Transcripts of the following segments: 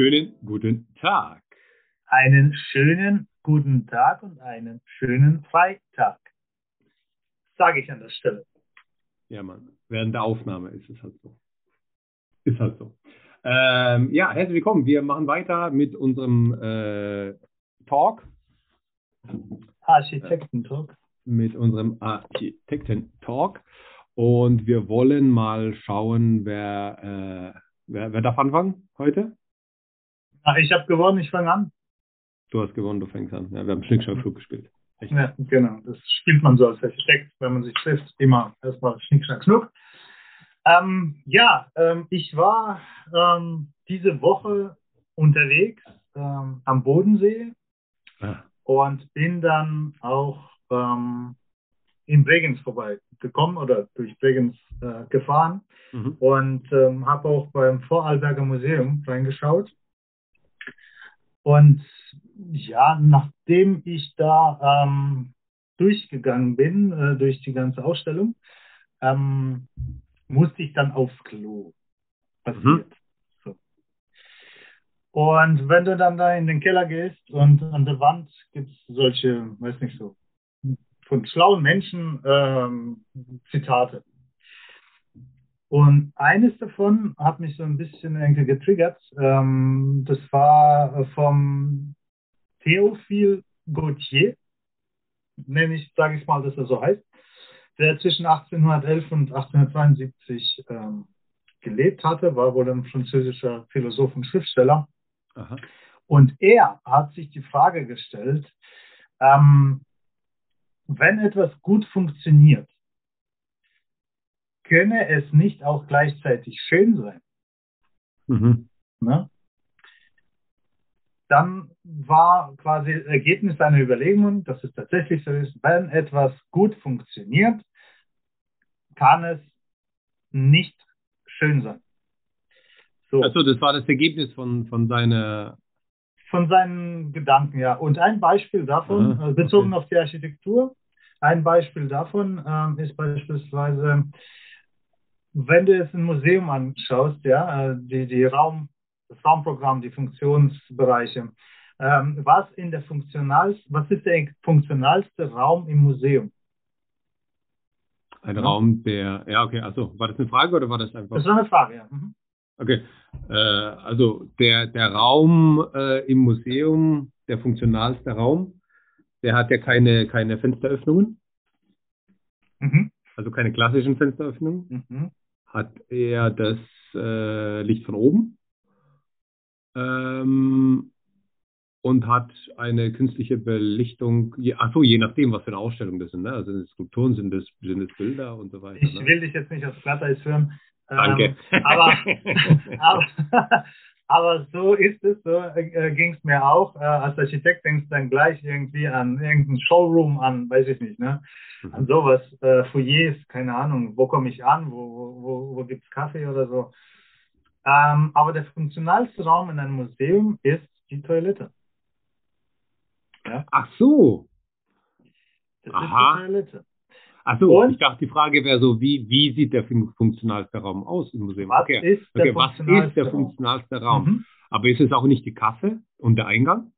schönen guten Tag. Einen schönen guten Tag und einen schönen Freitag. Sage ich an der Stelle. Ja, Mann. Während der Aufnahme ist es halt so. Ist halt so. Ähm, ja, herzlich willkommen. Wir machen weiter mit unserem äh, Talk. Architekten-Talk. Mit unserem Architekten-Talk. Und wir wollen mal schauen, wer, äh, wer, wer darf anfangen heute? Ach, ich habe gewonnen, ich fange an. Du hast gewonnen, du fängst an. Ja, wir haben Schnickschnack-Flug gespielt. Echt? Ja, genau. Das spielt man so als Architekt, wenn man sich trifft. Immer erstmal Schnickschnack, Schnuck. Ähm, ja, ähm, ich war ähm, diese Woche unterwegs ähm, am Bodensee ah. und bin dann auch ähm, in Bregenz vorbeigekommen oder durch Bregenz äh, gefahren mhm. und ähm, habe auch beim Vorarlberger Museum reingeschaut. Und ja, nachdem ich da ähm, durchgegangen bin, äh, durch die ganze Ausstellung, ähm, musste ich dann aufs Klo. Passiert. Mhm. So. Und wenn du dann da in den Keller gehst und an der Wand gibt es solche, weiß nicht so, von schlauen Menschen ähm, Zitate. Und eines davon hat mich so ein bisschen irgendwie getriggert. Ähm, das war vom Theophile Gautier, nenne ich, sage ich mal, dass er so heißt, der zwischen 1811 und 1872 ähm, gelebt hatte, war wohl ein französischer Philosoph und Schriftsteller. Aha. Und er hat sich die Frage gestellt, ähm, wenn etwas gut funktioniert, könne es nicht auch gleichzeitig schön sein. Mhm. Ne? Dann war quasi Ergebnis seiner Überlegungen, dass es tatsächlich so ist, wenn etwas gut funktioniert, kann es nicht schön sein. So. Also das war das Ergebnis von, von seiner von seinen Gedanken, ja. Und ein Beispiel davon, Aha, bezogen okay. auf die Architektur, ein Beispiel davon ähm, ist beispielsweise wenn du jetzt ein Museum anschaust, ja, äh, die, die Raum, das Raumprogramm, die Funktionsbereiche, ähm, was in der funktional, was ist der funktionalste Raum im Museum? Ein ja. Raum, der, ja, okay, also war das eine Frage oder war das einfach? Das war eine Frage, ja. Mhm. Okay, äh, also der, der Raum äh, im Museum, der funktionalste Raum, der hat ja keine, keine Fensteröffnungen. Mhm. Also keine klassischen Fensteröffnungen. Mhm hat er das äh, Licht von oben ähm, und hat eine künstliche Belichtung, je, achso, je nachdem, was für eine Ausstellung das sind. Ne? Also sind es Skulpturen, sind es, sind es Bilder und so weiter. Ich ne? will dich jetzt nicht aufs Glatteis führen. Danke. Ähm, aber, aber, aber so ist es, so äh, ging es mir auch. Äh, als Architekt denkst du dann gleich irgendwie an irgendeinen Showroom, an, weiß ich nicht, ne? Mhm. An sowas, äh, Foyers, keine Ahnung, wo komme ich an, wo, wo, wo gibt es Kaffee oder so. Ähm, aber der funktionalste Raum in einem Museum ist die Toilette. Ja? Ach so. Das Aha. ist die Toilette. Achso, ich dachte, die Frage wäre so, wie, wie sieht der funktionalste Raum aus im Museum? Was okay. ist der, okay, was ist der funktionalste Raum? Mhm. Aber ist es auch nicht die Kasse und der Eingang?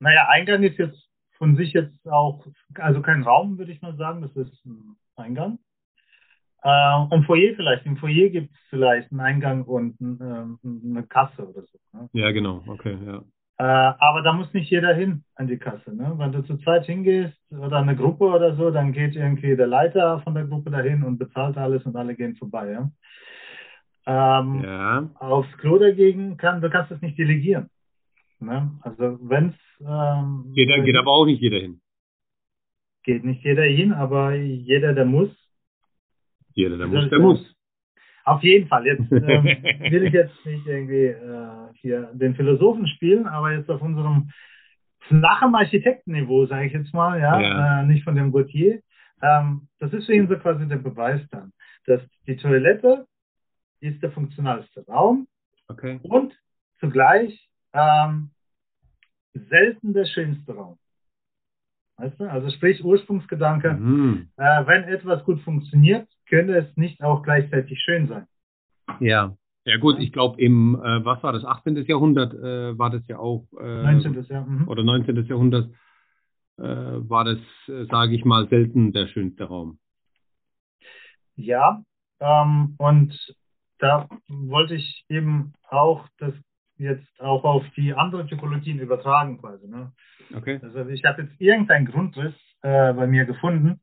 Naja, Eingang ist jetzt von sich jetzt auch, also kein Raum, würde ich mal sagen, das ist ein Eingang. Äh, und Foyer vielleicht. Im Foyer gibt es vielleicht einen Eingang und äh, eine Kasse oder so. Ne? Ja, genau, okay, ja. Äh, aber da muss nicht jeder hin an die Kasse. Ne? Wenn du zu zweit hingehst oder eine Gruppe oder so, dann geht irgendwie der Leiter von der Gruppe dahin und bezahlt alles und alle gehen vorbei. Ja? Ähm, ja. Aufs Klo dagegen kann, du kannst es nicht delegieren. Ne? Also wenn's ähm, geht, geht aber auch nicht jeder hin. Geht nicht jeder hin, aber jeder, der muss. Jeder, der muss, der muss. Auf jeden Fall. Jetzt ähm, will ich jetzt nicht irgendwie äh, hier den Philosophen spielen, aber jetzt auf unserem flachen Architektenniveau, sage ich jetzt mal, ja, ja. Äh, nicht von dem Gautier. Ähm, das ist für ihn so quasi der Beweis dann, dass die Toilette ist der funktionalste Raum okay. und zugleich ähm, selten der schönste Raum. Weißt du? Also sprich Ursprungsgedanke, mhm. äh, wenn etwas gut funktioniert, könnte es nicht auch gleichzeitig schön sein. Ja. Ja gut, ich glaube im, äh, was war das, 18. Jahrhundert äh, war das ja auch. Äh, 19. Jahr, mhm. Oder 19. Jahrhundert war das, äh, sage ich mal, selten der schönste Raum. Ja, ähm, und da wollte ich eben auch das jetzt auch auf die anderen Typologien übertragen quasi. Ne? Okay. Also ich habe jetzt irgendeinen Grundriss äh, bei mir gefunden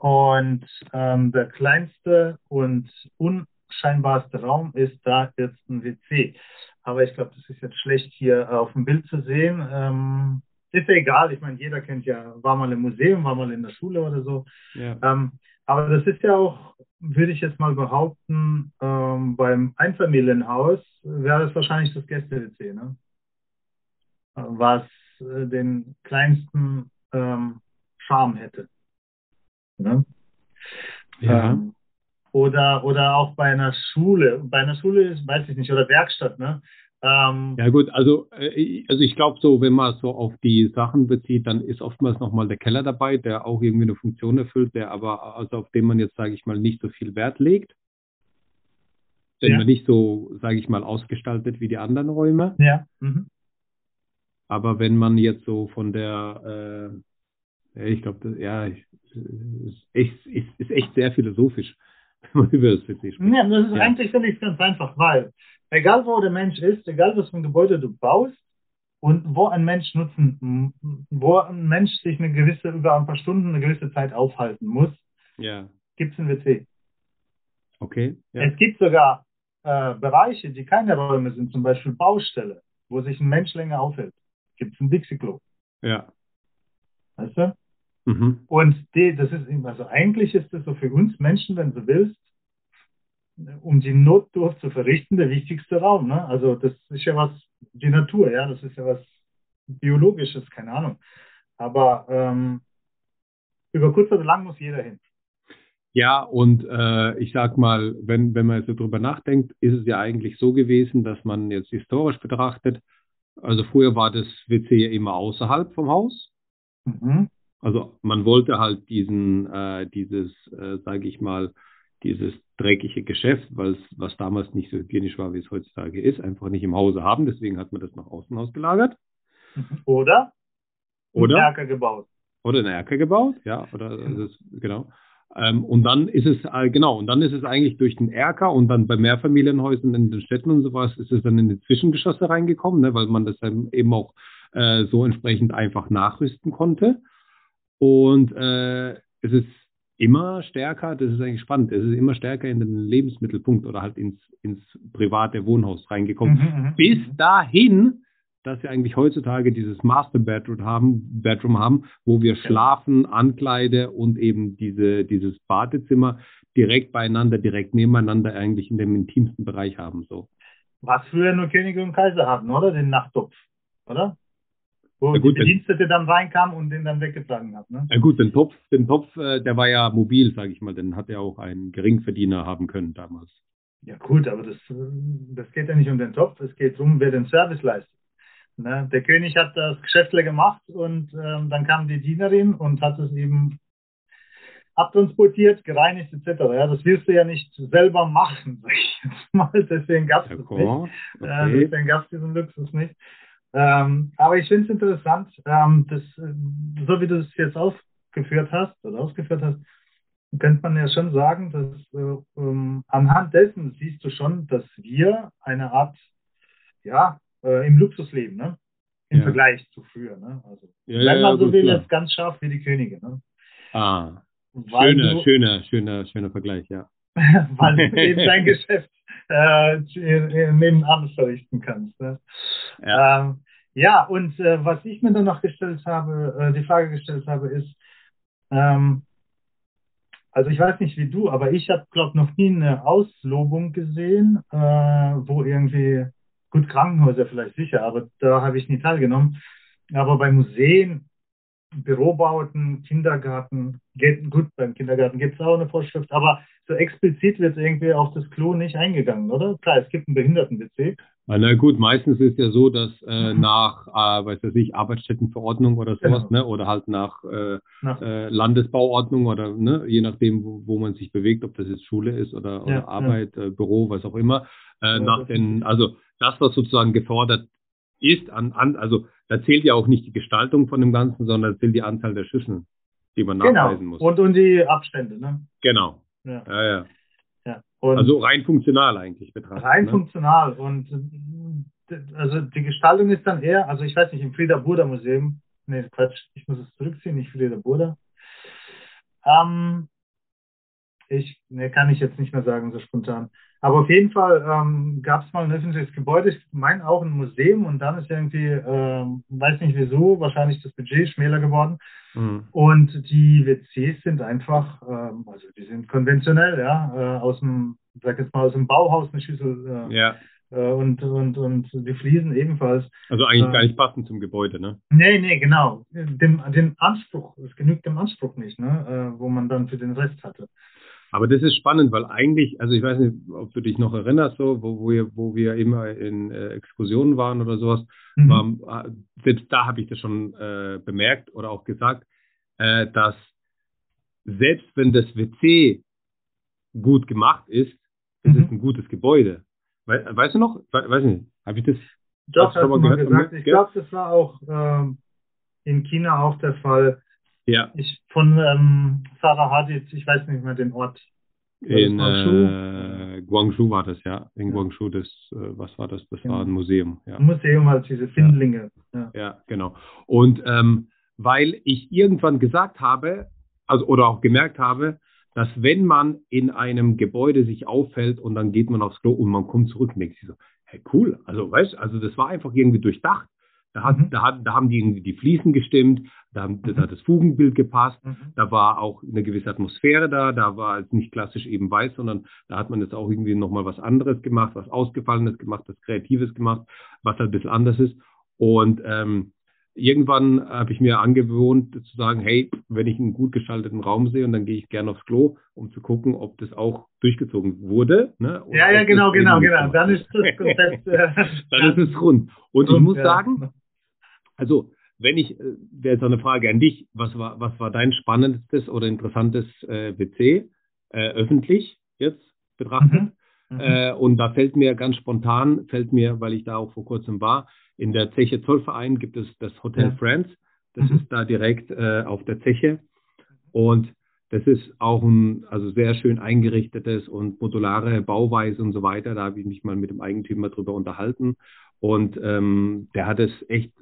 und ähm, der kleinste und unscheinbarste Raum ist da jetzt ein WC. Aber ich glaube, das ist jetzt schlecht hier auf dem Bild zu sehen. Ähm, ist ja egal, ich meine, jeder kennt ja, war mal im Museum, war mal in der Schule oder so. Ja. Ähm, aber das ist ja auch, würde ich jetzt mal behaupten, ähm, beim Einfamilienhaus wäre das wahrscheinlich das Gäste-WC, ne? was äh, den kleinsten ähm, Charme hätte. Ne? Ja. Ähm, oder, oder auch bei einer Schule. Bei einer Schule ist, weiß ich nicht, oder Werkstatt, ne? Ähm, ja gut, also, äh, also ich glaube so, wenn man so auf die Sachen bezieht, dann ist oftmals nochmal der Keller dabei, der auch irgendwie eine Funktion erfüllt, der aber, also auf den man jetzt, sage ich mal, nicht so viel Wert legt. Den ja. man nicht so, sage ich mal, ausgestaltet wie die anderen Räume. Ja. Mhm. Aber wenn man jetzt so von der, äh, ich glaube, ja, ist echt, ist, ist echt sehr philosophisch, wenn man über das PC spricht. Ja, das ist ja. eigentlich finde ich ganz einfach, weil egal wo der Mensch ist, egal was für ein Gebäude du baust und wo ein Mensch nutzen, wo ein Mensch sich eine gewisse, über ein paar Stunden, eine gewisse Zeit aufhalten muss, ja. gibt es ein WC. Okay. Ja. Es gibt sogar äh, Bereiche, die keine Räume sind, zum Beispiel Baustelle, wo sich ein Mensch länger aufhält. Gibt es ein Dixie-Klo. Ja. Weißt du? Mhm. Und die, das ist, also eigentlich ist das so für uns Menschen, wenn du willst, um die Notdurft zu verrichten, der wichtigste Raum. Ne? Also das ist ja was, die Natur, ja, das ist ja was Biologisches, keine Ahnung. Aber ähm, über kurz oder lang muss jeder hin. Ja, und äh, ich sag mal, wenn, wenn man so drüber nachdenkt, ist es ja eigentlich so gewesen, dass man jetzt historisch betrachtet, also früher war das WC ja immer außerhalb vom Haus. Mhm. Also man wollte halt diesen, äh, dieses, äh, sage ich mal, dieses dreckige Geschäft, was, was damals nicht so hygienisch war, wie es heutzutage ist, einfach nicht im Hause haben. Deswegen hat man das nach außen ausgelagert. Oder? Oder? Eine Erker gebaut. Oder eine Erker gebaut, ja, oder genau. Ist, genau. Ähm, und dann ist es, äh, genau, und dann ist es eigentlich durch den Erker und dann bei Mehrfamilienhäusern in den Städten und sowas ist es dann in die Zwischengeschosse reingekommen, ne, weil man das dann eben auch äh, so entsprechend einfach nachrüsten konnte. Und äh, es ist immer stärker, das ist eigentlich spannend, es ist immer stärker in den Lebensmittelpunkt oder halt ins, ins private Wohnhaus reingekommen. Mhm, mhm, Bis dahin, dass wir eigentlich heutzutage dieses Master Bedroom haben, Bedroom haben, wo wir schlafen, Ankleide und eben diese, dieses Badezimmer direkt beieinander, direkt nebeneinander eigentlich in dem intimsten Bereich haben, so. Was früher nur Könige und Kaiser hatten, oder? Den Nachttopf, oder? Wo ja, gut, die Bedienstete dann reinkam und den dann weggetragen hat. Ne? Ja gut, den Topf, den Topf, äh, der war ja mobil, sage ich mal, den hat ja auch ein Geringverdiener haben können damals. Ja gut, aber das, das geht ja nicht um den Topf, es geht darum, wer den Service leistet. Ne? Der König hat das Geschäftle gemacht und ähm, dann kam die Dienerin und hat es eben abtransportiert, gereinigt etc. Ja, das willst du ja nicht selber machen, sag ich jetzt mal. Deswegen gab es nicht. Okay. Äh, deswegen gab es diesen Luxus nicht. Ähm, aber ich finde es interessant, ähm, dass, äh, so wie du es jetzt aufgeführt hast oder ausgeführt hast, könnte man ja schon sagen, dass äh, ähm, anhand dessen siehst du schon, dass wir eine Art, ja, äh, im Luxus leben, ne? Im ja. Vergleich zu früher, ne? Also, ja, wenn man ja, so will, jetzt ganz scharf wie die Könige, ne? Ah, schöner, du, schöner, schöner, schöner Vergleich, ja. weil du eben dein Geschäft äh, nebenan verrichten kannst. Ne? Ja. Ähm, ja, und äh, was ich mir dann noch gestellt habe, äh, die Frage gestellt habe, ist, ähm, also ich weiß nicht wie du, aber ich habe, glaube noch nie eine Auslobung gesehen, äh, wo irgendwie, gut, Krankenhäuser vielleicht sicher, aber da habe ich nie teilgenommen. Aber bei Museen Bürobauten, Kindergarten, geht, gut, beim Kindergarten gibt es auch eine Vorschrift, aber so explizit wird irgendwie auf das Klo nicht eingegangen, oder? Klar, es gibt einen Behinderten-WC. Na gut, meistens ist ja so, dass äh, mhm. nach, äh, weiß ich, Arbeitsstättenverordnung oder sowas, genau. ne, oder halt nach, äh, nach. Äh, Landesbauordnung oder ne, je nachdem, wo, wo, man sich bewegt, ob das jetzt Schule ist oder, oder ja, Arbeit, ja. Äh, Büro, was auch immer, äh, ja, nach den, also das, was sozusagen gefordert ist, an, an, also da zählt ja auch nicht die Gestaltung von dem Ganzen, sondern zählt die Anzahl der Schüsseln, die man genau. nachweisen muss. Und, und die Abstände, ne? Genau. Ja, ja. ja. Und also rein funktional eigentlich betrachtet. Rein ne? funktional. Und also die Gestaltung ist dann eher, also ich weiß nicht, im Frieda Burda Museum, nee, Quatsch, ich muss es zurückziehen, nicht Frieda Burda. Ähm, ich, ne, kann ich jetzt nicht mehr sagen, so spontan. Aber auf jeden Fall ähm, gab es mal ein öffentliches Gebäude, ich meine auch ein Museum und dann ist irgendwie, ähm, weiß nicht wieso, wahrscheinlich das Budget schmäler geworden. Mhm. Und die WCs sind einfach, ähm, also die sind konventionell, ja, äh, aus dem, sag jetzt mal aus dem Bauhaus eine Schüssel. Äh, ja. Äh, und, und, und die Fliesen ebenfalls. Also eigentlich gar nicht passend zum Gebäude, ne? Nee, nee, genau. Dem, den Anspruch, es genügt dem Anspruch nicht, ne, äh, wo man dann für den Rest hatte. Aber das ist spannend, weil eigentlich, also ich weiß nicht, ob du dich noch erinnerst, so, wo, wo, wir, wo wir immer in äh, Exkursionen waren oder sowas, mhm. war, äh, selbst da habe ich das schon äh, bemerkt oder auch gesagt, äh, dass selbst wenn das WC gut gemacht ist, ist mhm. es ein gutes Gebäude. We weißt du noch? We weiß nicht, habe ich das Doch, hast du mal gesagt. Ich glaube, das war auch ähm, in China auch der Fall ja. Ich von ähm, Sarah Hadid, ich weiß nicht mehr den Ort. In Guangzhou? Äh, Guangzhou war das, ja. In ja. Guangzhou, das, äh, was war das? Das genau. war ein Museum. Ja. Ein Museum, halt diese Findlinge. Ja, ja genau. Und ähm, weil ich irgendwann gesagt habe, also oder auch gemerkt habe, dass wenn man in einem Gebäude sich auffällt und dann geht man aufs Klo und man kommt zurück und denkt sich so, hey cool, also weißt, also das war einfach irgendwie durchdacht. Da, hat, mhm. da, hat, da haben die irgendwie die Fliesen gestimmt, da, haben, mhm. da hat das Fugenbild gepasst, mhm. da war auch eine gewisse Atmosphäre da, da war es nicht klassisch eben weiß, sondern da hat man jetzt auch irgendwie nochmal was anderes gemacht, was Ausgefallenes gemacht, was Kreatives gemacht, was halt ein bisschen anders ist. Und ähm, irgendwann habe ich mir angewohnt zu sagen, hey, wenn ich einen gut gestalteten Raum sehe und dann gehe ich gerne aufs Klo, um zu gucken, ob das auch durchgezogen wurde. Ne? Ja, ja, genau, genau, genau. Dann ist das Konzept. Äh, dann ist es rund. Und rund, ich muss ja. sagen, also, wenn ich, äh, wäre jetzt auch eine Frage an dich, was war, was war dein spannendstes oder interessantes äh, WC äh, öffentlich jetzt betrachtet? Mhm. Mhm. Äh, und da fällt mir ganz spontan, fällt mir, weil ich da auch vor kurzem war, in der Zeche Zollverein gibt es das Hotel ja. France. Das mhm. ist da direkt äh, auf der Zeche. Und das ist auch ein also sehr schön eingerichtetes und modulare Bauweise und so weiter. Da habe ich mich mal mit dem Eigentümer drüber unterhalten. Und ähm, der hat es echt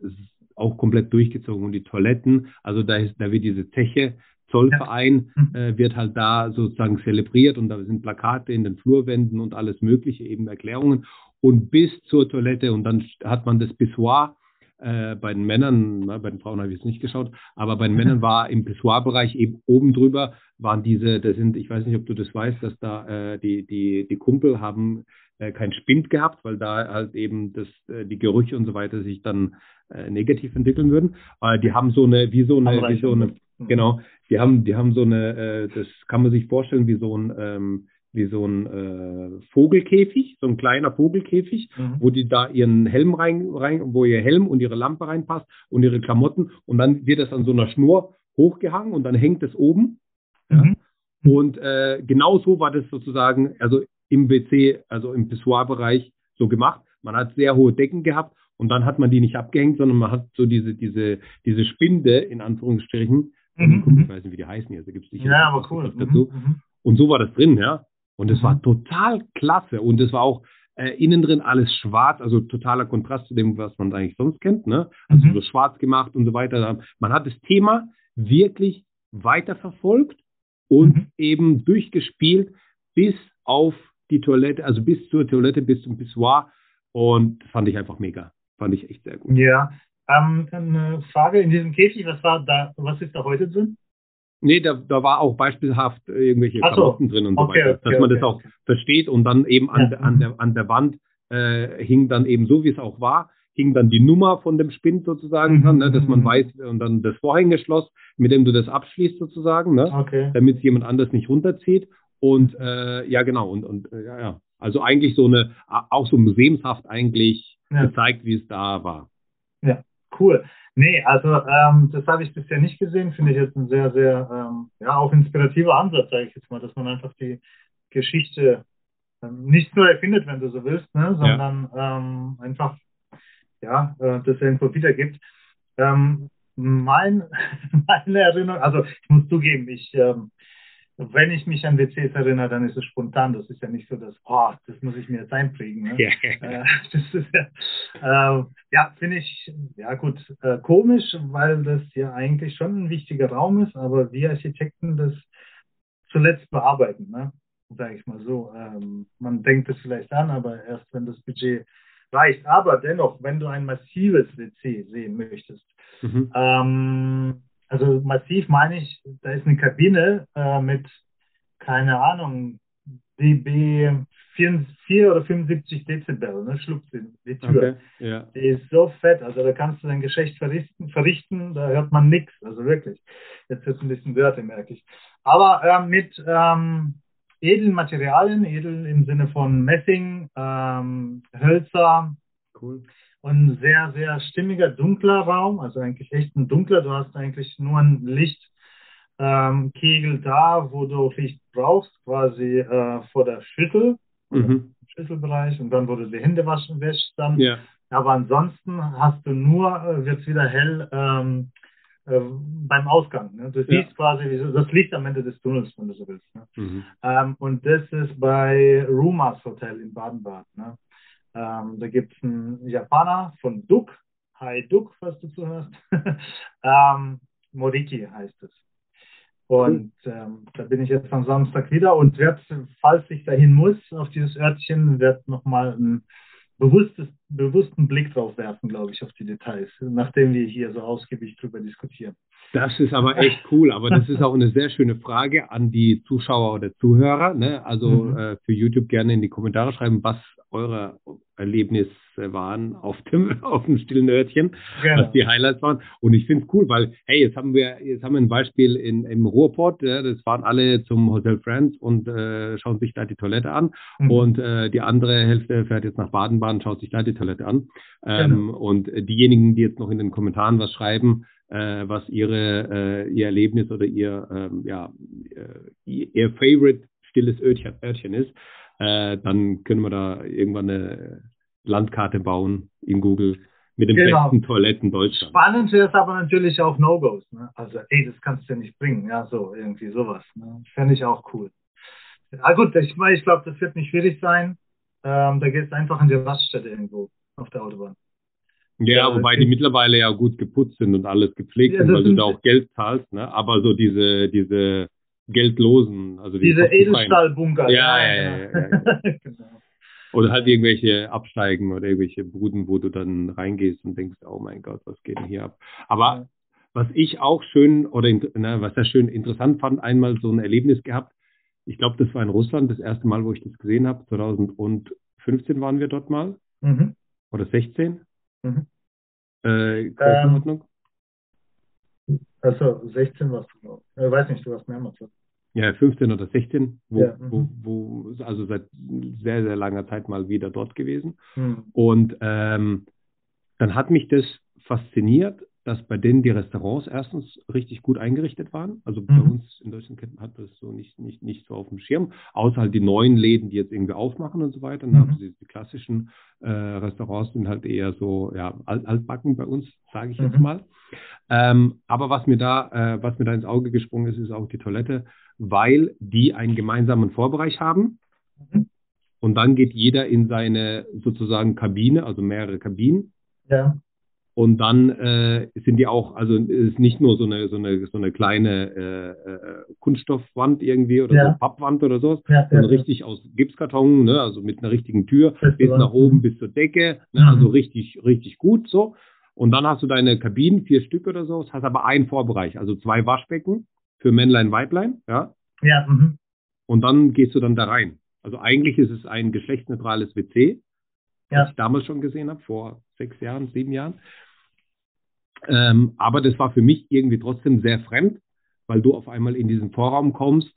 auch komplett durchgezogen. Und die Toiletten, also da, ist, da wird diese Zeche, Zollverein. Mhm. äh, wird halt da sozusagen zelebriert und da sind Plakate in den Flurwänden und alles Mögliche, eben Erklärungen. Und bis zur Toilette und dann hat man das Pissoir äh, bei den Männern, na, bei den Frauen habe ich jetzt nicht geschaut, aber bei den Männern war im Pissoir-Bereich eben oben drüber waren diese, das sind, ich weiß nicht, ob du das weißt, dass da äh, die, die, die Kumpel haben äh, kein Spind gehabt, weil da halt eben das, äh, die Gerüche und so weiter sich dann äh, negativ entwickeln würden. Äh, die haben so eine, wie so eine, wie so eine, genau, die haben, die haben so eine, äh, das kann man sich vorstellen wie so ein, ähm, wie so ein äh, Vogelkäfig, so ein kleiner Vogelkäfig, mhm. wo die da ihren Helm rein, rein, wo ihr Helm und ihre Lampe reinpasst und ihre Klamotten und dann wird das an so einer Schnur hochgehangen und dann hängt es oben. Mhm. Ja? Und äh, genau so war das sozusagen, also im WC, also im Pissoir-Bereich so gemacht. Man hat sehr hohe Decken gehabt und dann hat man die nicht abgehängt, sondern man hat so diese, diese, diese Spinde, in Anführungsstrichen, mhm. ich mhm. weiß nicht, wie die heißen hier, da gibt es nicht ja, aber cool. dazu. Mhm, mhm. Und so war das drin, ja. Und es mhm. war total klasse. Und es war auch äh, innen drin alles schwarz, also totaler Kontrast zu dem, was man eigentlich sonst kennt, ne? Also mhm. so schwarz gemacht und so weiter. Man hat das Thema wirklich weiterverfolgt und eben durchgespielt bis auf die Toilette, also bis zur Toilette, bis zum Pissoir. Und das fand ich einfach mega. Fand ich echt sehr gut. Ja. Ähm, eine Frage in diesem Käfig, was war da, was ist da heute drin? Nee, da, da war auch beispielhaft irgendwelche Ach Klamotten drin und so okay, weiter, dass okay, man okay. das auch versteht und dann eben an, ja. der, an, der, an der Wand äh, hing dann eben so, wie es auch war, hing dann die Nummer von dem Spind sozusagen mhm. dran, ne, dass man mhm. weiß und dann das Vorhängeschloss, mit dem du das abschließt sozusagen, ne, damit jemand anders nicht runterzieht und äh, ja genau und, und äh, ja, ja, Also eigentlich so eine, auch so museumshaft eigentlich ja. gezeigt, wie es da war. Ja, cool. Nee, also ähm, das habe ich bisher nicht gesehen. Finde ich jetzt ein sehr, sehr, ähm, ja, auch inspirativer Ansatz, sage ich jetzt mal, dass man einfach die Geschichte ähm, nicht nur erfindet, wenn du so willst, ne, sondern ja. ähm, einfach, ja, äh, das irgendwo wiedergibt. Ähm, mein, meine Erinnerung, also ich muss zugeben, ich ähm, wenn ich mich an WCs erinnere, dann ist es spontan. Das ist ja nicht so, dass, oh, das muss ich mir jetzt einprägen. Ne? Ja. Äh, ist ja, äh, ja finde ich, ja gut, äh, komisch, weil das ja eigentlich schon ein wichtiger Raum ist, aber wir Architekten das zuletzt bearbeiten, ne? sage ich mal so. Ähm, man denkt es vielleicht an, aber erst wenn das Budget reicht. Aber dennoch, wenn du ein massives WC sehen möchtest, mhm. ähm, also massiv meine ich, da ist eine Kabine äh, mit, keine Ahnung, dB 4, 4 oder 75 Dezibel, ne, schluckt die, die Tür. Okay, ja. Die ist so fett, also da kannst du dein Geschäft verrichten, verrichten da hört man nichts, also wirklich. Jetzt wird es ein bisschen Wörter, merke ich. Aber äh, mit ähm, edlen Materialien, edel im Sinne von Messing, ähm, Hölzer, cool und ein sehr, sehr stimmiger, dunkler Raum, also eigentlich echt ein dunkler. Du hast eigentlich nur ein Lichtkegel ähm, da, wo du Licht brauchst, quasi äh, vor der Schüssel, mhm. Schüsselbereich und dann, wo du die Hände waschen wäschst dann. Ja. Aber ansonsten hast du nur, äh, wird es wieder hell ähm, äh, beim Ausgang. Ne? Du siehst ja. quasi das Licht am Ende des Tunnels, wenn du so willst. Ne? Mhm. Ähm, und das ist bei Rumas Hotel in Baden-Baden. Ne? Ähm, da gibt es einen Japaner von Duck, Hi Duck, falls du zuhörst. ähm, Moriki heißt es. Und ähm, da bin ich jetzt am Samstag wieder und werde, falls ich dahin muss, auf dieses Örtchen, werde nochmal einen bewusstes, bewussten Blick drauf werfen, glaube ich, auf die Details, nachdem wir hier so ausgiebig drüber diskutieren. Das ist aber echt cool, aber das ist auch eine sehr schöne Frage an die Zuschauer oder Zuhörer. Ne? Also mhm. äh, für YouTube gerne in die Kommentare schreiben, was eure Erlebnisse waren auf dem, auf dem stillen Örtchen, genau. was die Highlights waren. Und ich finde es cool, weil, hey, jetzt haben wir, jetzt haben wir ein Beispiel in, im Ruhrport, ja, das fahren alle zum Hotel Friends und äh, schauen sich da die Toilette an. Mhm. Und äh, die andere Hälfte fährt jetzt nach Baden-Baden, schaut sich da die Toilette an. Ähm, genau. Und diejenigen, die jetzt noch in den Kommentaren was schreiben, äh, was ihre äh, ihr Erlebnis oder ihr ähm, ja äh, ihr Favorite stilles Örtchen, Örtchen ist, äh, dann können wir da irgendwann eine Landkarte bauen in Google mit den genau. besten Toiletten Deutschlands. Spannend ist aber natürlich auch No-Gos. Ne? Also, ey, das kannst du ja nicht bringen. Ja, so, irgendwie sowas. Ne? Fände ich auch cool. Ah, gut, ich, ich glaube, das wird nicht schwierig sein. Ähm, da geht es einfach an die Raststätte irgendwo auf der Autobahn. Ja, ja wobei die mittlerweile ja gut geputzt sind und alles gepflegt ja, sind, weil du da auch Geld zahlst, ne? Aber so diese, diese geldlosen, also die diese Edelstahlbunker. Ja, ja, ja. ja, ja genau. Oder halt irgendwelche Absteigen oder irgendwelche Buden, wo du dann reingehst und denkst, oh mein Gott, was geht denn hier ab? Aber was ich auch schön oder na, was ja schön interessant fand, einmal so ein Erlebnis gehabt. Ich glaube, das war in Russland das erste Mal, wo ich das gesehen habe. 2015 waren wir dort mal. Mhm. Oder 16. Mhm. Äh, Größenordnung? Ähm, also 16 warst du, ich. weiß nicht, du hast mehrmals. Ja, 15 oder 16, wo, ja. wo, mhm. wo, also seit sehr, sehr langer Zeit mal wieder dort gewesen. Mhm. Und ähm, dann hat mich das fasziniert, dass bei denen die Restaurants erstens richtig gut eingerichtet waren. Also bei mhm. uns in Deutschland hat das so nicht, nicht, nicht so auf dem Schirm, außer halt die neuen Läden, die jetzt irgendwie aufmachen und so weiter. Dann mhm. haben sie die klassischen äh, Restaurants sind halt eher so ja, alt, altbacken bei uns, sage ich jetzt mhm. mal. Ähm, aber was mir da, äh, was mir da ins Auge gesprungen ist, ist auch die Toilette weil die einen gemeinsamen Vorbereich haben. Mhm. Und dann geht jeder in seine sozusagen Kabine, also mehrere Kabinen. Ja. Und dann äh, sind die auch, also es ist nicht nur so eine so eine so eine kleine äh, äh, Kunststoffwand irgendwie oder ja. so Pappwand oder so, ja, sondern ja, richtig aus Gipskarton, ne, also mit einer richtigen Tür bis nach oben bis zur Decke, ne, mhm. also richtig richtig gut so. Und dann hast du deine Kabinen, vier Stück oder so, hast aber einen Vorbereich, also zwei Waschbecken für Männlein, Weiblein, ja. Ja. Mhm. Und dann gehst du dann da rein. Also eigentlich ist es ein geschlechtsneutrales WC, ja. was ich damals schon gesehen habe, vor sechs Jahren, sieben Jahren. Ähm, aber das war für mich irgendwie trotzdem sehr fremd, weil du auf einmal in diesen Vorraum kommst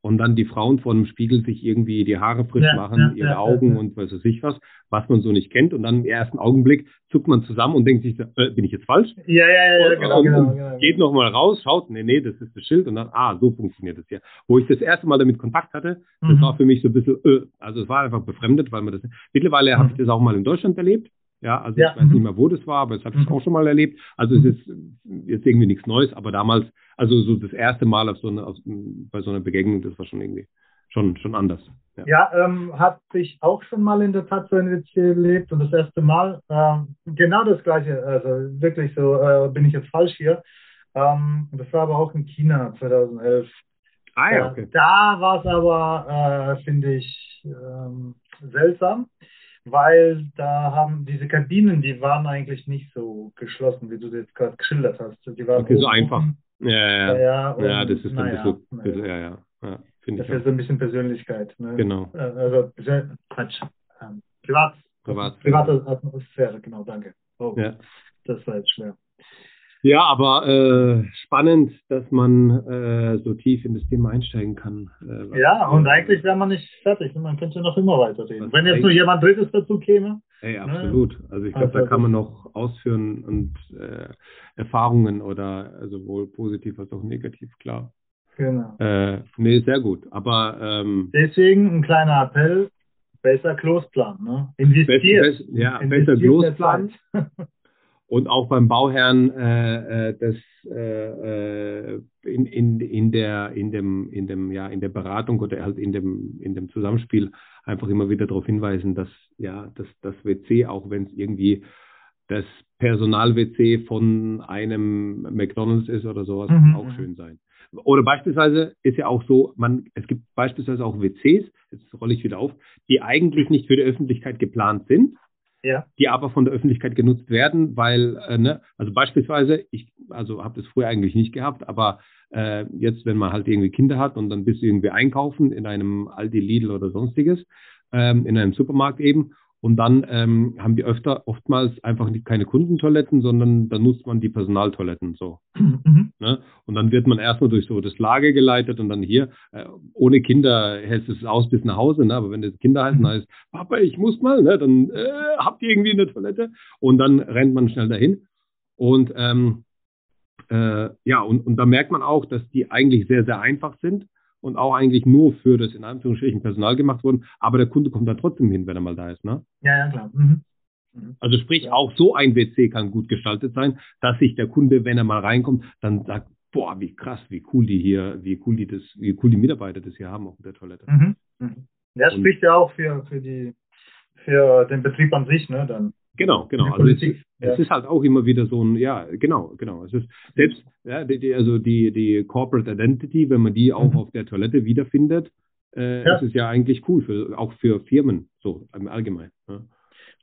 und dann die Frauen vor dem Spiegel sich irgendwie die Haare frisch ja, machen, ja, ihre ja, Augen und was weiß ich was, was man so nicht kennt. Und dann im ersten Augenblick zuckt man zusammen und denkt sich, äh, bin ich jetzt falsch? Ja, ja, ja, und, genau, und, genau, und genau, Geht nochmal raus, schaut, nee, nee, das ist das Schild und dann, ah, so funktioniert das hier. Wo ich das erste Mal damit Kontakt hatte, das mhm. war für mich so ein bisschen, äh, also es war einfach befremdet, weil man das, mittlerweile mhm. habe ich das auch mal in Deutschland erlebt. Ja, also ich weiß nicht mhm. mehr, wo das war, aber das habe ich mhm. auch schon mal erlebt. Also es ist jetzt irgendwie nichts Neues, aber damals, also so das erste Mal auf so eine, auf, bei so einer Begegnung, das war schon irgendwie schon, schon anders. Ja, ja ähm, hatte ich auch schon mal in der Tat so ein WC erlebt und das erste Mal ähm, genau das gleiche, also wirklich so, äh, bin ich jetzt falsch hier. Ähm, das war aber auch in China 2011. Ah ja, okay. Äh, da war es aber, äh, finde ich, ähm, seltsam weil da haben diese Kabinen, die waren eigentlich nicht so geschlossen, wie du das jetzt gerade geschildert hast. Die waren okay, so einfach. Ja, ja, ja. Und, ja, das ist ein bisschen, bisschen ja, ja. ja das ist so ein bisschen Persönlichkeit. Ne? Genau. Äh, also, Quatsch. Ähm, Privat, Privat. Private Atmosphäre, genau, danke. Oh, ja. Das war jetzt schwer. Ja, aber äh, spannend, dass man äh, so tief in das Thema einsteigen kann. Äh, ja, und eigentlich wäre man nicht fertig. Man könnte noch immer weiterreden. Wenn jetzt nur jemand Drittes dazu käme. Ey, ne? absolut. Also ich glaube, also, da kann man noch ausführen und äh, Erfahrungen oder also sowohl positiv als auch negativ, klar. Genau. Äh, nee, sehr gut. Aber ähm, deswegen ein kleiner Appell, besser Klosplan, ne? Investiert. Best, best, ja, besser Klosplan. und auch beim Bauherrn äh, äh, das äh, äh, in, in, in der in dem in dem ja in der Beratung oder halt in dem in dem Zusammenspiel einfach immer wieder darauf hinweisen, dass ja dass das WC auch wenn es irgendwie das Personal-WC von einem McDonald's ist oder sowas, mhm. auch schön sein. Oder beispielsweise ist ja auch so, man, es gibt beispielsweise auch WCs, jetzt rolle ich wieder auf, die eigentlich nicht für die Öffentlichkeit geplant sind, ja. die aber von der Öffentlichkeit genutzt werden, weil, äh, ne, also beispielsweise, ich also habe das früher eigentlich nicht gehabt, aber äh, jetzt, wenn man halt irgendwie Kinder hat und dann bist du irgendwie einkaufen in einem Aldi, Lidl oder sonstiges, ähm, in einem Supermarkt eben und dann ähm, haben die öfter oftmals einfach nicht keine Kundentoiletten, sondern dann nutzt man die Personaltoiletten so. Mhm. Ne? Und dann wird man erstmal durch so das Lager geleitet und dann hier, äh, ohne Kinder hältst es aus bis nach Hause, ne? aber wenn das Kinder heißen, mhm. heißt, Papa, ich muss mal, ne? dann äh, habt ihr irgendwie eine Toilette und dann rennt man schnell dahin. Und ähm, äh, ja, und, und da merkt man auch, dass die eigentlich sehr, sehr einfach sind und auch eigentlich nur für das in Anführungsstrichen Personal gemacht wurden, aber der Kunde kommt da trotzdem hin, wenn er mal da ist, ne? Ja, ja, klar. Mhm. mhm. Also sprich, auch so ein WC kann gut gestaltet sein, dass sich der Kunde, wenn er mal reinkommt, dann sagt, boah, wie krass, wie cool die hier, wie cool die das, wie cool die Mitarbeiter das hier haben auf der Toilette. Mhm. Mhm. Das spricht ja auch für, für die, für den Betrieb an sich, ne, dann. Genau, genau. Also es, ist, ja. es ist halt auch immer wieder so ein, ja, genau, genau. Es ist selbst, ja, die, die, also die, die Corporate Identity, wenn man die auch mhm. auf der Toilette wiederfindet, äh, ja. ist es ja eigentlich cool, für, auch für Firmen, so im Allgemeinen. Ja.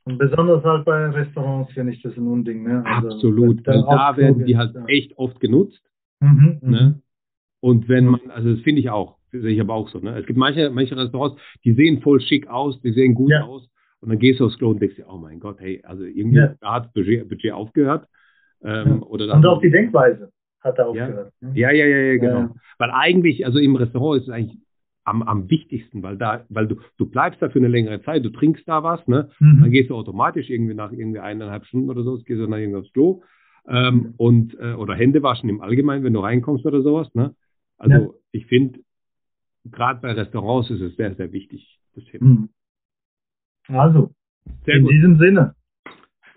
Und besonders halt bei Restaurants finde ich das ein Unding. Ne? Also, Absolut, weil da werden die halt echt oft genutzt. Mhm, mhm, ne? Und wenn man, also das finde ich auch, sehe ich aber auch so, ne? Es gibt manche, manche Restaurants, die sehen voll schick aus, die sehen gut aus, und dann gehst du aufs Klo und denkst dir, oh mein Gott, hey, also irgendwie, ja. da hat Budget, Budget aufgehört. Ähm, ja. oder und auch die Denkweise hat er aufgehört. Ja, ne? ja, ja, ja, ja genau. Weil eigentlich, also im Restaurant ist es eigentlich am, am wichtigsten, weil da, weil du, du bleibst da für eine längere Zeit, du trinkst da was, ne? Mhm. Dann gehst du automatisch irgendwie nach irgendwie eineinhalb Stunden oder so, gehst du dann irgendwie aufs Klo. Ähm, mhm. und äh, oder Hände waschen im Allgemeinen, wenn du reinkommst oder sowas, ne? Also ich finde, gerade bei Restaurants ist es sehr, sehr wichtig, das Thema. Mhm. Also, sehr in gut. diesem Sinne.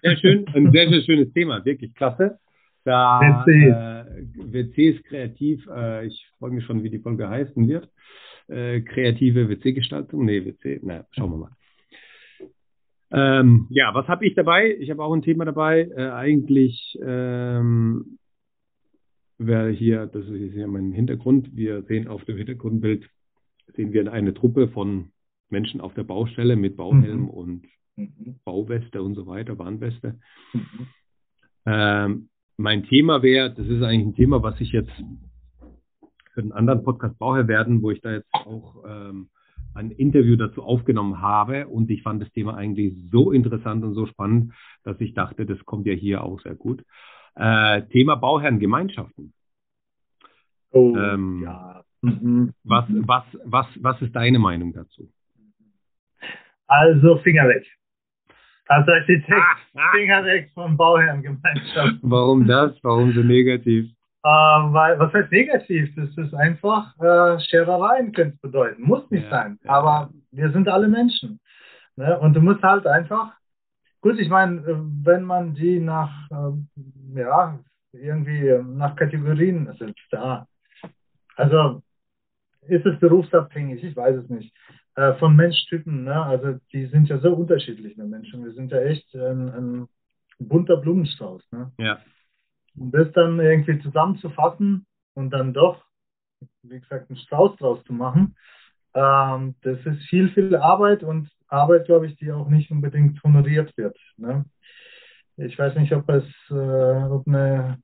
Sehr schön, ein sehr, sehr schönes Thema, wirklich klasse. Da. Äh, WCs kreativ, äh, ich freue mich schon, wie die Folge heißen wird. Äh, kreative WC-Gestaltung, nee, WC, na, schauen wir mal. Ähm, ja, was habe ich dabei? Ich habe auch ein Thema dabei. Äh, eigentlich ähm, wäre hier, das ist hier mein Hintergrund. Wir sehen auf dem Hintergrundbild, sehen wir eine Truppe von Menschen auf der Baustelle mit Bauhelm mhm. und mhm. Bauweste und so weiter, Warnweste. Mhm. Ähm, mein Thema wäre, das ist eigentlich ein Thema, was ich jetzt für einen anderen Podcast Bauherr werden, wo ich da jetzt auch ähm, ein Interview dazu aufgenommen habe und ich fand das Thema eigentlich so interessant und so spannend, dass ich dachte, das kommt ja hier auch sehr gut. Äh, Thema Bauherrengemeinschaften. Oh, ähm, ja. Mhm. Was, was, was, was ist deine Meinung dazu? Also Finger weg. Als Architekt ah, ah. Finger weg von Bauherrengemeinschaft. Warum das? Warum so negativ? Äh, weil, was heißt negativ? Das ist einfach äh, Scherereien könnte es bedeuten. Muss nicht ja, sein. Ja. Aber wir sind alle Menschen. Ne? Und du musst halt einfach, gut, ich meine, wenn man die nach, äh, ja, irgendwie nach Kategorien setzt, da. Also ist es berufsabhängig, ich weiß es nicht. Äh, von Menschtypen, ne? also die sind ja so unterschiedlich, ne Menschen. Wir sind ja echt ein, ein bunter Blumenstrauß. Ne? Ja. Und das dann irgendwie zusammenzufassen und dann doch, wie gesagt, einen Strauß draus zu machen, ähm, das ist viel, viel Arbeit und Arbeit, glaube ich, die auch nicht unbedingt honoriert wird. Ne? Ich weiß nicht, ob es äh, ob eine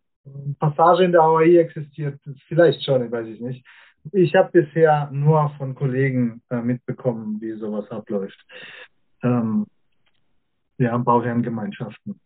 Passage in der HAI existiert. Vielleicht schon, ich weiß ich nicht. Ich habe bisher nur von Kollegen äh, mitbekommen, wie sowas abläuft. Ähm, ja, Bauherrengemeinschaften.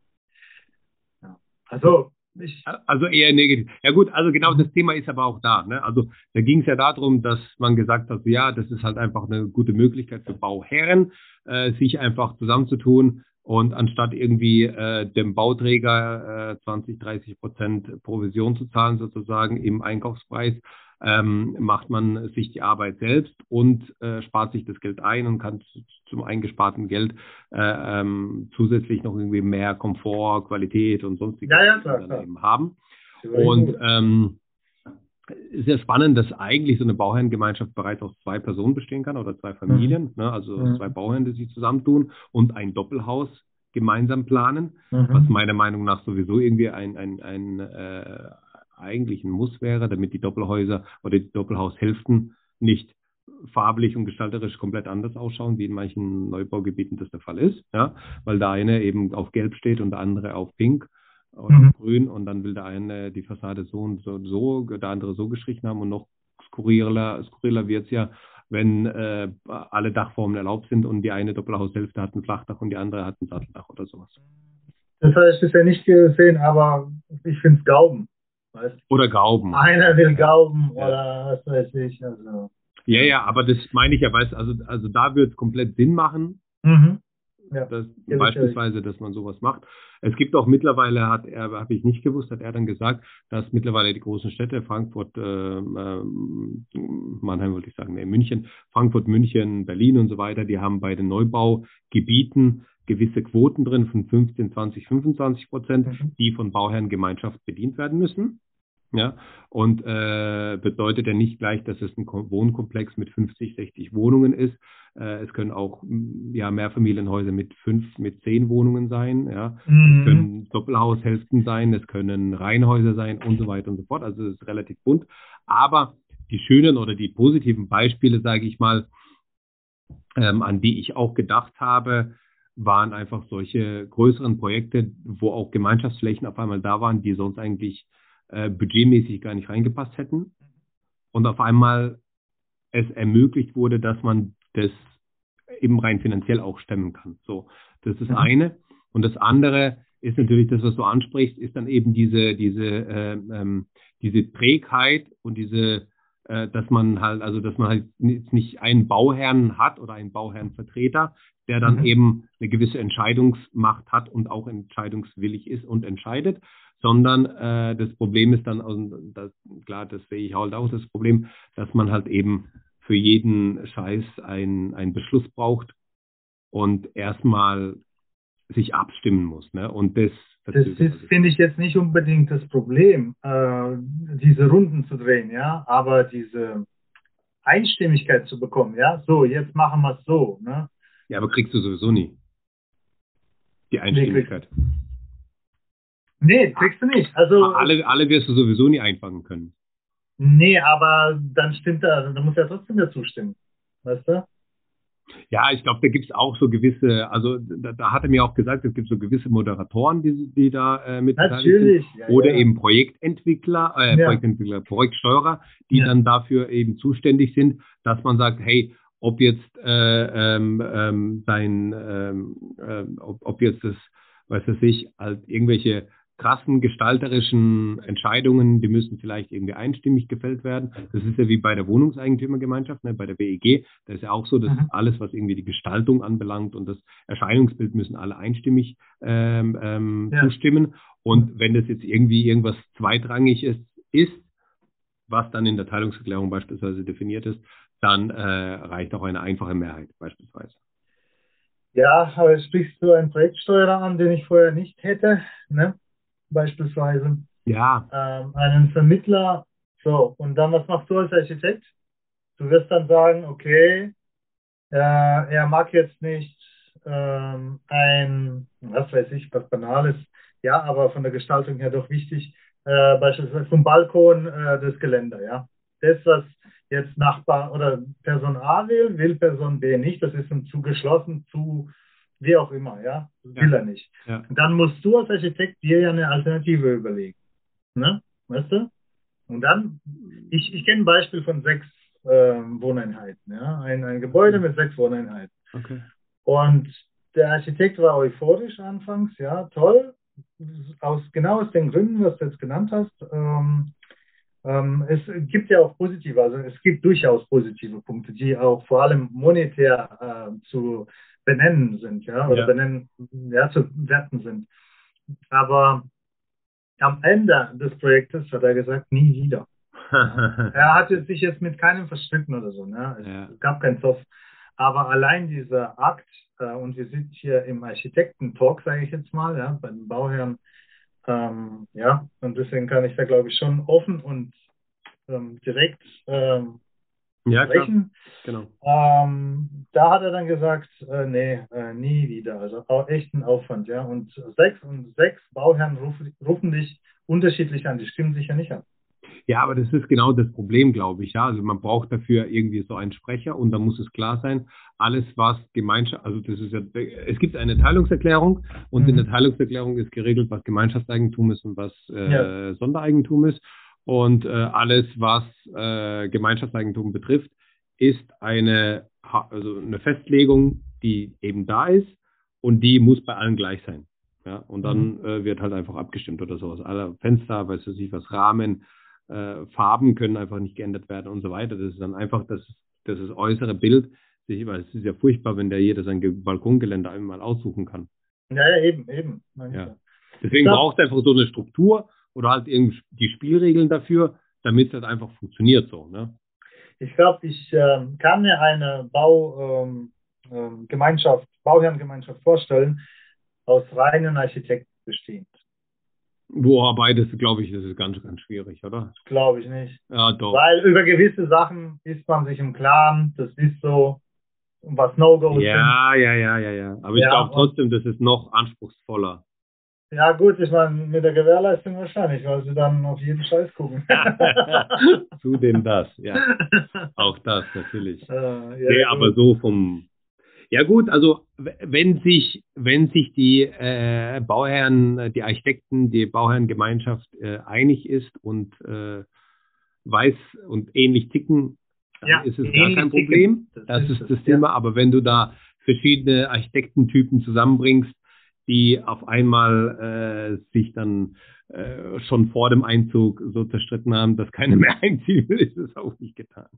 Ja. Also ich also eher negativ. Ja gut, also genau das Thema ist aber auch da. Ne? Also da ging es ja darum, dass man gesagt hat, ja, das ist halt einfach eine gute Möglichkeit für Bauherren, äh, sich einfach zusammenzutun und anstatt irgendwie äh, dem Bauträger äh, 20, 30 Prozent Provision zu zahlen sozusagen im Einkaufspreis, ähm, macht man sich die Arbeit selbst und äh, spart sich das Geld ein und kann zum eingesparten Geld äh, ähm, zusätzlich noch irgendwie mehr Komfort, Qualität und sonstiges ja, ja, klar, klar. haben. Und ähm, ist ja spannend, dass eigentlich so eine Bauherrengemeinschaft bereits aus zwei Personen bestehen kann oder zwei Familien, mhm. ne, also mhm. zwei Bauherren, die sich zusammentun und ein Doppelhaus gemeinsam planen, mhm. was meiner Meinung nach sowieso irgendwie ein, ein, ein äh, eigentlich ein Muss wäre, damit die Doppelhäuser oder die Doppelhaushälften nicht farblich und gestalterisch komplett anders ausschauen, wie in manchen Neubaugebieten das der Fall ist, ja, weil der eine eben auf Gelb steht und der andere auf Pink oder mhm. auf Grün und dann will der eine die Fassade so und so, so der andere so gestrichen haben und noch skurriler, skurriler wird es ja, wenn äh, alle Dachformen erlaubt sind und die eine Doppelhaushälfte hat ein Flachdach und die andere hat ein Satteldach oder sowas. Das habe ich bisher nicht gesehen, aber ich finde es Gauben. Weißt? Oder Gauben. Einer will Gauben ja. oder was weiß ich. Also. Ja, ja, aber das meine ich ja, weißt also, also da wird es komplett Sinn machen. Mhm. Ja, das, beispielsweise, dass man sowas macht. Es gibt auch mittlerweile, hat er, habe ich nicht gewusst, hat er dann gesagt, dass mittlerweile die großen Städte, Frankfurt, äh, äh, Mannheim wollte ich sagen, nee, München, Frankfurt, München, Berlin und so weiter, die haben bei den Neubaugebieten gewisse Quoten drin von 15, 20, 25 Prozent, mhm. die von Bauherrengemeinschaft bedient werden müssen. Ja, und äh, bedeutet ja nicht gleich, dass es ein Wohnkomplex mit 50, 60 Wohnungen ist. Äh, es können auch ja, Mehrfamilienhäuser mit fünf, mit zehn Wohnungen sein. Ja. Mhm. Es können Doppelhaushälften sein, es können Reihenhäuser sein und so weiter und so fort. Also es ist relativ bunt. Aber die schönen oder die positiven Beispiele, sage ich mal, ähm, an die ich auch gedacht habe, waren einfach solche größeren Projekte, wo auch Gemeinschaftsflächen auf einmal da waren, die sonst eigentlich äh, budgetmäßig gar nicht reingepasst hätten. Und auf einmal es ermöglicht wurde, dass man das eben rein finanziell auch stemmen kann. So, das ist das mhm. eine. Und das andere ist natürlich das, was du ansprichst, ist dann eben diese, diese, äh, ähm, diese Trägheit und diese äh, dass man halt, also dass man halt nicht einen Bauherrn hat oder einen Bauherrnvertreter, der dann mhm. eben eine gewisse Entscheidungsmacht hat und auch entscheidungswillig ist und entscheidet, sondern äh, das Problem ist dann, also das, klar, das sehe ich halt auch das Problem, dass man halt eben für jeden Scheiß einen Beschluss braucht und erstmal sich abstimmen muss. Ne? Und das das ist, finde ich, jetzt nicht unbedingt das Problem, äh, diese Runden zu drehen, ja, aber diese Einstimmigkeit zu bekommen, ja, so, jetzt machen wir es so, ne? Ja, aber kriegst du sowieso nie. Die Einstimmigkeit. Nee, nee kriegst du nicht. Also, alle, alle wirst du sowieso nie einfangen können. Nee, aber dann stimmt er, dann muss er trotzdem dazu stimmen. Weißt du? Ja, ich glaube, da gibt es auch so gewisse, also da, da hat er mir auch gesagt, es gibt so gewisse Moderatoren, die, die da äh, mit Natürlich, sind. Ja, oder ja. eben Projektentwickler, äh, ja. Projektentwickler, Projektsteuerer, die dann dafür eben zuständig sind, dass man sagt, hey, ob jetzt äh, ähm, ähm, sein, ähm, äh, ob, ob jetzt das, weiß ich, halt irgendwelche krassen gestalterischen Entscheidungen, die müssen vielleicht irgendwie einstimmig gefällt werden. Das ist ja wie bei der Wohnungseigentümergemeinschaft, ne, bei der WEG. Da ist ja auch so, dass mhm. alles, was irgendwie die Gestaltung anbelangt und das Erscheinungsbild, müssen alle einstimmig ähm, ähm, ja. zustimmen. Und wenn das jetzt irgendwie irgendwas zweitrangig ist, ist, was dann in der Teilungserklärung beispielsweise definiert ist, dann äh, reicht auch eine einfache Mehrheit beispielsweise. Ja, aber jetzt sprichst du einen Projektsteuerer an, den ich vorher nicht hätte, ne? Beispielsweise. Ja. Ähm, einen Vermittler. So, und dann, was machst du als Architekt? Du wirst dann sagen, okay, äh, er mag jetzt nicht ähm, ein, was weiß ich, was Banales, ja, aber von der Gestaltung her doch wichtig, äh, beispielsweise vom Balkon äh, das Geländer, ja. Das, was jetzt Nachbar oder Person A will, will Person B nicht. Das ist ihm zu geschlossen, zu wie auch immer, ja. Will ja. er nicht. Ja. Dann musst du als Architekt dir ja eine Alternative überlegen. Ne? Weißt du? Und dann, ich, ich kenne ein Beispiel von sechs äh, Wohneinheiten, ja. Ein, ein Gebäude mit sechs Wohneinheiten. Okay. Und der Architekt war euphorisch anfangs, ja, toll. Aus genau aus den Gründen, was du jetzt genannt hast. Ähm, ähm, es gibt ja auch positive, also es gibt durchaus positive Punkte, die auch vor allem monetär äh, zu benennen sind, ja, oder ja. benennen, ja, zu werten sind. Aber am Ende des Projektes hat er gesagt, nie wieder. er hatte sich jetzt mit keinem verstritten oder so, ne? Es ja. gab keinen Zoff. Aber allein dieser Akt, äh, und wir sind hier im Architekten-Talk, sage ich jetzt mal, ja, bei den Bauherren, ähm, ja, und deswegen kann ich da, glaube ich, schon offen und ähm, direkt ähm, ja, sprechen. Genau. Ähm, da hat er dann gesagt, äh, nee, äh, nie wieder. Also echt ein Aufwand, ja. Und sechs und sechs Bauherren rufen, rufen dich unterschiedlich an, die stimmen sich ja nicht an. Ja, aber das ist genau das Problem, glaube ich. Ja, also man braucht dafür irgendwie so einen Sprecher und da muss es klar sein, alles was Gemeinschaft, also das ist ja, es gibt eine Teilungserklärung und mhm. in der Teilungserklärung ist geregelt, was Gemeinschaftseigentum ist und was äh, ja. Sondereigentum ist. Und äh, alles, was äh, Gemeinschaftseigentum betrifft, ist eine, also eine Festlegung, die eben da ist und die muss bei allen gleich sein. Ja, und dann mhm. äh, wird halt einfach abgestimmt oder sowas. Alle Fenster, weißt du nicht, was Rahmen, äh, Farben können einfach nicht geändert werden und so weiter. Das ist dann einfach das, das, das äußere Bild. Weil es ist ja furchtbar, wenn der jeder sein Balkongeländer einmal aussuchen kann. Ja, ja eben, eben. Ja. Deswegen braucht es einfach so eine Struktur oder halt irgendwie die Spielregeln dafür, damit das einfach funktioniert so. Ne? Ich glaube, ich äh, kann mir eine Baugemeinschaft, ähm, ähm, Bauherrengemeinschaft vorstellen, aus reinen Architekten bestehend. Boah, beides, glaube ich, das ist ganz, ganz schwierig, oder? Glaube ich nicht. Ja, doch. Weil über gewisse Sachen ist man sich im Klaren, das ist so, was No-Go ja, sind. Ja, ja, ja, ja. Aber ja, ich glaube trotzdem, das ist noch anspruchsvoller. Ja, gut, ich meine, mit der Gewährleistung wahrscheinlich, weil sie dann auf jeden Scheiß gucken. Zudem das, ja. Auch das, natürlich. Äh, ja, nee, aber so vom, ja gut, also wenn sich, wenn sich die äh, Bauherren, die Architekten, die Bauherrengemeinschaft äh, einig ist und äh, weiß und ähnlich ticken, dann ja, ist es gar kein Problem. Das, das, ist, ist das, Thema. Ja. Aber wenn du da verschiedene Architektentypen zusammenbringst, die auf einmal äh, sich dann äh, schon vor dem Einzug so zerstritten haben, dass keiner mehr einziehen will, ist es auch nicht getan.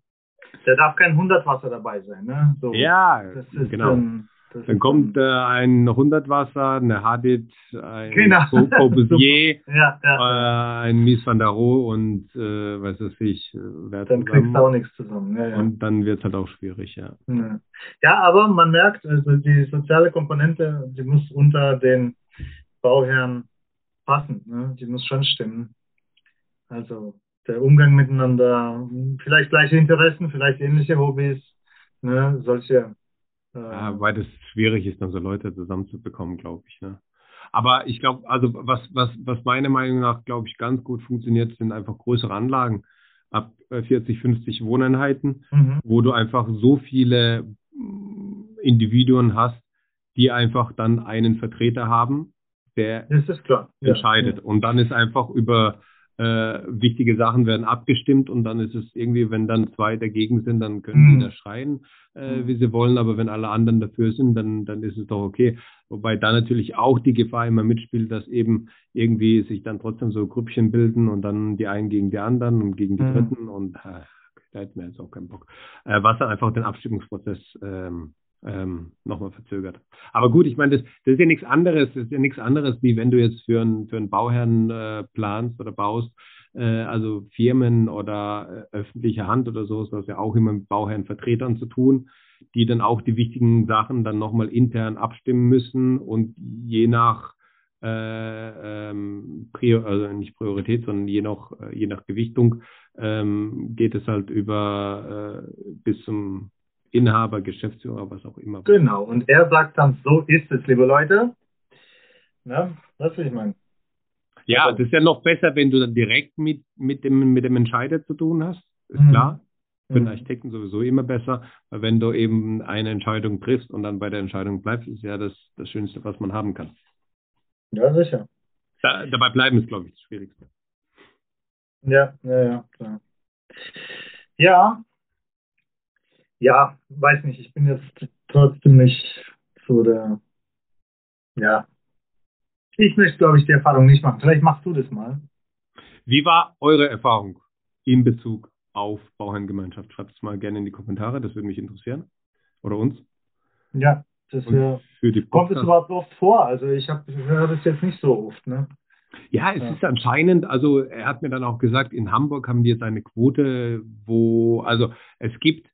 Da darf kein Hundertwasser dabei sein, ne? So, ja, genau. Dann, dann kommt äh, ein Hundertwasser, eine Hadid, ein genau. Corbusier, ja, ja. Äh, ein Mies van der Rohe und äh, weiß es ich, wer Dann kriegst du auch nichts zusammen. Ja, ja. Und dann wird es halt auch schwierig, ja. Ja, aber man merkt, also die soziale Komponente, die muss unter den Bauherren passen, ne? die muss schon stimmen. Also der Umgang miteinander, vielleicht gleiche Interessen, vielleicht ähnliche Hobbys, ne, solche. Ja, weil das schwierig ist, dann so Leute zusammenzubekommen, glaube ich. Ne? Aber ich glaube, also was, was, was meiner Meinung nach, glaube ich, ganz gut funktioniert, sind einfach größere Anlagen ab 40, äh, 50 Wohneinheiten, mhm. wo du einfach so viele mm, Individuen hast, die einfach dann einen Vertreter haben, der entscheidet. Ja. Und dann ist einfach über äh, wichtige Sachen werden abgestimmt und dann ist es irgendwie, wenn dann zwei dagegen sind, dann können mhm. die da schreien, äh, wie sie wollen, aber wenn alle anderen dafür sind, dann, dann ist es doch okay. Wobei da natürlich auch die Gefahr immer mitspielt, dass eben irgendwie sich dann trotzdem so Grüppchen bilden und dann die einen gegen die anderen und gegen die mhm. Dritten und äh, da hätten wir jetzt auch keinen Bock. Äh, was dann einfach den Abstimmungsprozess ähm, ähm, nochmal verzögert. Aber gut, ich meine, das, das ist ja nichts anderes, das ist ja nichts anderes, wie wenn du jetzt für, ein, für einen Bauherrn äh, planst oder baust, äh, also Firmen oder äh, öffentliche Hand oder so, ist ja auch immer mit Bauherrenvertretern zu tun, die dann auch die wichtigen Sachen dann nochmal intern abstimmen müssen und je nach äh, ähm, Prior, also nicht Priorität, sondern je nach, äh, je nach Gewichtung ähm, geht es halt über äh, bis zum Inhaber, Geschäftsführer, was auch immer. Genau, und er sagt dann, so ist es, liebe Leute. Ne? Das will ich meinen. Ja, also. das ist ja noch besser, wenn du dann direkt mit, mit, dem, mit dem Entscheider zu tun hast, ist mhm. klar. Für den mhm. Architekten sowieso immer besser, weil wenn du eben eine Entscheidung triffst und dann bei der Entscheidung bleibst, ist ja das, das Schönste, was man haben kann. Ja, sicher. Da, dabei bleiben ist, glaube ich, das Schwierigste. Ja, ja, ja, klar. Ja, ja, weiß nicht, ich bin jetzt trotzdem nicht so der, ja, ich möchte, glaube ich, die Erfahrung nicht machen. Vielleicht machst du das mal. Wie war eure Erfahrung in Bezug auf Bauherrengemeinschaft? Schreibt es mal gerne in die Kommentare, das würde mich interessieren. Oder uns. Ja, das wäre. Kommt es überhaupt oft vor? Also ich höre das jetzt nicht so oft, ne? Ja, es ja. ist anscheinend, also er hat mir dann auch gesagt, in Hamburg haben die jetzt eine Quote, wo, also es gibt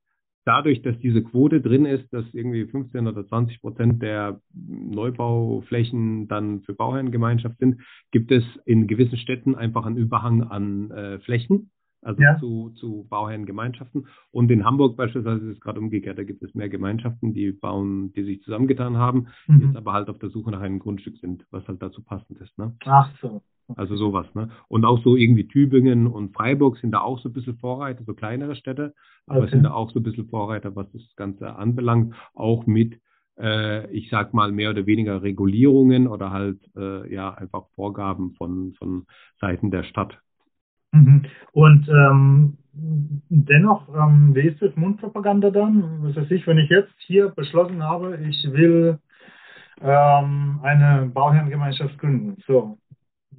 dadurch, dass diese Quote drin ist, dass irgendwie 15 oder 20 Prozent der Neubauflächen dann für Bauherrengemeinschaft sind, gibt es in gewissen Städten einfach einen Überhang an äh, Flächen, also ja. zu, zu Bauherrengemeinschaften. Und in Hamburg beispielsweise ist es gerade umgekehrt, da gibt es mehr Gemeinschaften, die bauen, die sich zusammengetan haben, mhm. die jetzt aber halt auf der Suche nach einem Grundstück sind, was halt dazu passend ist. Ne? Ach so. Also sowas, ne? Und auch so irgendwie Tübingen und Freiburg sind da auch so ein bisschen Vorreiter, so kleinere Städte, aber okay. sind da auch so ein bisschen Vorreiter, was das Ganze anbelangt, auch mit, äh, ich sag mal, mehr oder weniger Regulierungen oder halt, äh, ja, einfach Vorgaben von, von Seiten der Stadt. Mhm. Und ähm, dennoch, ähm, wie ist das Mundpropaganda dann? Was weiß ich, wenn ich jetzt hier beschlossen habe, ich will ähm, eine Bauherrengemeinschaft gründen. So,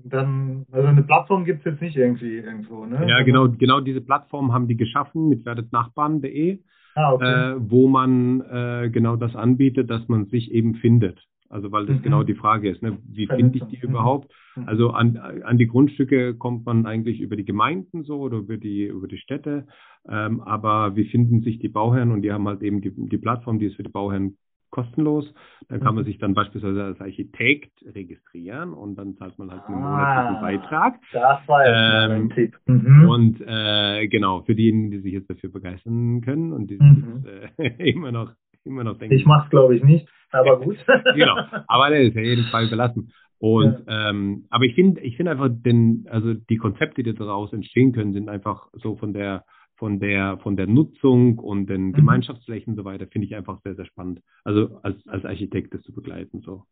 dann, also eine Plattform gibt es jetzt nicht irgendwie irgendwo, ne? Ja, genau, genau diese Plattform haben die geschaffen mit werdetnachbarn.de, ah, okay. äh, wo man äh, genau das anbietet, dass man sich eben findet. Also weil das mhm. genau die Frage ist, ne? wie finde ich die mhm. überhaupt? Mhm. Also an, an die Grundstücke kommt man eigentlich über die Gemeinden so oder über die über die Städte, ähm, aber wie finden sich die Bauherren und die haben halt eben die, die Plattform, die ist für die Bauherren kostenlos. Da kann man mhm. sich dann beispielsweise als Architekt registrieren und dann zahlt man halt einen ah, monatlichen Beitrag. Das war jetzt ähm, ein Tipp. Mhm. Und äh, genau, für diejenigen, die sich jetzt dafür begeistern können und die mhm. jetzt, äh, immer noch immer noch denken. Ich mach's glaube ich nicht, aber gut. genau, aber das ist ja jeden Fall überlassen. Und ja. ähm, aber ich finde, ich finde einfach den, also die Konzepte, die daraus entstehen können, sind einfach so von der von der, von der Nutzung und den mhm. Gemeinschaftsflächen und so weiter, finde ich einfach sehr, sehr spannend. Also als, als Architekt das zu begleiten. So.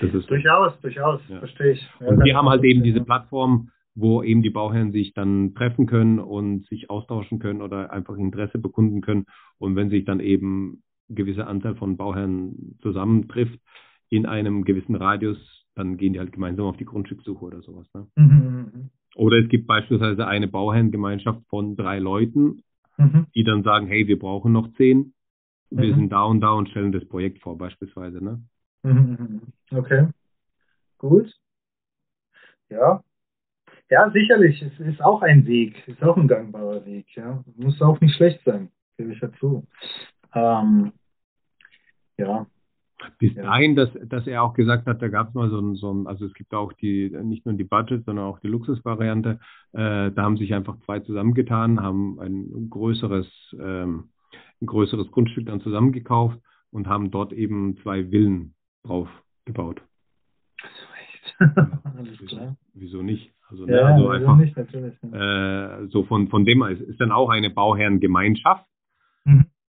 Ist durchaus, durchaus, ja. verstehe ich. Ja, und wir haben halt eben diese Plattform, wo eben die Bauherren sich dann treffen können und sich austauschen können oder einfach Interesse bekunden können. Und wenn sich dann eben gewisse Anzahl von Bauherren zusammentrifft in einem gewissen Radius, dann gehen die halt gemeinsam auf die Grundstückssuche oder sowas. Ne? Mhm. Mhm, mhm. Oder es gibt beispielsweise eine Bauherrengemeinschaft von drei Leuten, mhm. die dann sagen, hey, wir brauchen noch zehn. Wir mhm. sind da und da und stellen das Projekt vor, beispielsweise. Ne? Mhm. Okay. Gut. Ja. Ja, sicherlich. Es ist auch ein Weg. Ist auch ein gangbarer Weg. Ja. Muss auch nicht schlecht sein. Gebe ich dazu. Ähm, ja. Bis dahin, dass, dass er auch gesagt hat, da gab es mal so ein, so ein, also es gibt auch die, nicht nur die Budget, sondern auch die Luxusvariante. Äh, da haben sich einfach zwei zusammengetan, haben ein größeres, ähm, ein größeres Grundstück dann zusammengekauft und haben dort eben zwei Villen drauf gebaut. Alles klar. Wieso, nicht? Also, ne, ja, also einfach, nicht. Äh, so von, von dem ist, ist dann auch eine Bauherrengemeinschaft.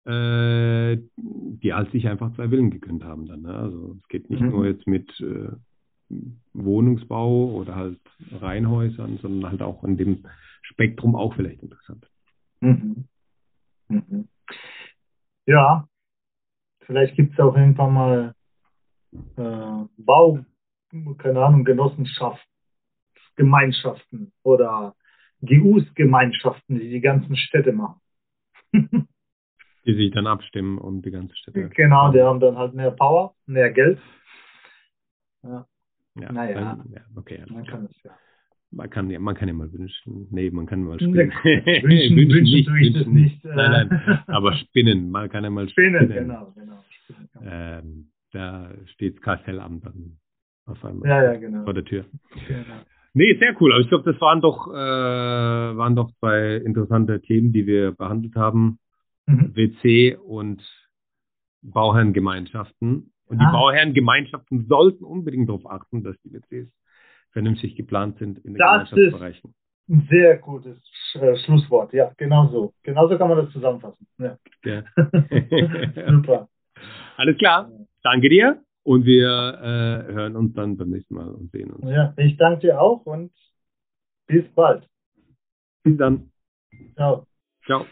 Äh, die halt sich einfach zwei Willen gegönnt haben dann. Ne? Also es geht nicht mhm. nur jetzt mit, äh, Wohnungsbau oder halt Reihenhäusern, sondern halt auch in dem Spektrum auch vielleicht interessant. Mhm. Mhm. Ja, vielleicht gibt es auch irgendwann mal äh, Bau, keine Ahnung, Genossenschaft, Gemeinschaften oder GUs-Gemeinschaften, die die ganzen Städte machen. die sich dann abstimmen um die ganze Städte. Genau, die haben dann halt mehr Power, mehr Geld. Ja. ja naja. Dann, ja, okay. Man kann es ja. Man kann, ja, man kann ja mal wünschen. Nee, man kann mal spinnen. wünschen, wünschen, wünschen nicht, tue ich das nicht. Äh. Nein, nein, aber spinnen. Man kann ja mal spinnen. Spinnen, genau, genau. Ähm, da steht das Kastellamt dann auf einmal ja, ja, genau. vor der Tür. Genau. Nee, sehr cool. Aber ich glaube, das waren doch, äh, waren doch zwei interessante Themen, die wir behandelt haben. Mhm. WC und Bauherrengemeinschaften. Und ah. die Bauherrengemeinschaften sollten unbedingt darauf achten, dass die WCs vernünftig geplant sind in den das Gemeinschaftsbereichen. Ist ein sehr gutes äh, Schlusswort. Ja, genau so. Genauso kann man das zusammenfassen. Ja. ja. Super. Alles klar. Danke dir. Und wir äh, hören uns dann beim nächsten Mal und sehen uns. Ja, ich danke dir auch und bis bald. Bis dann. Ciao. Ciao.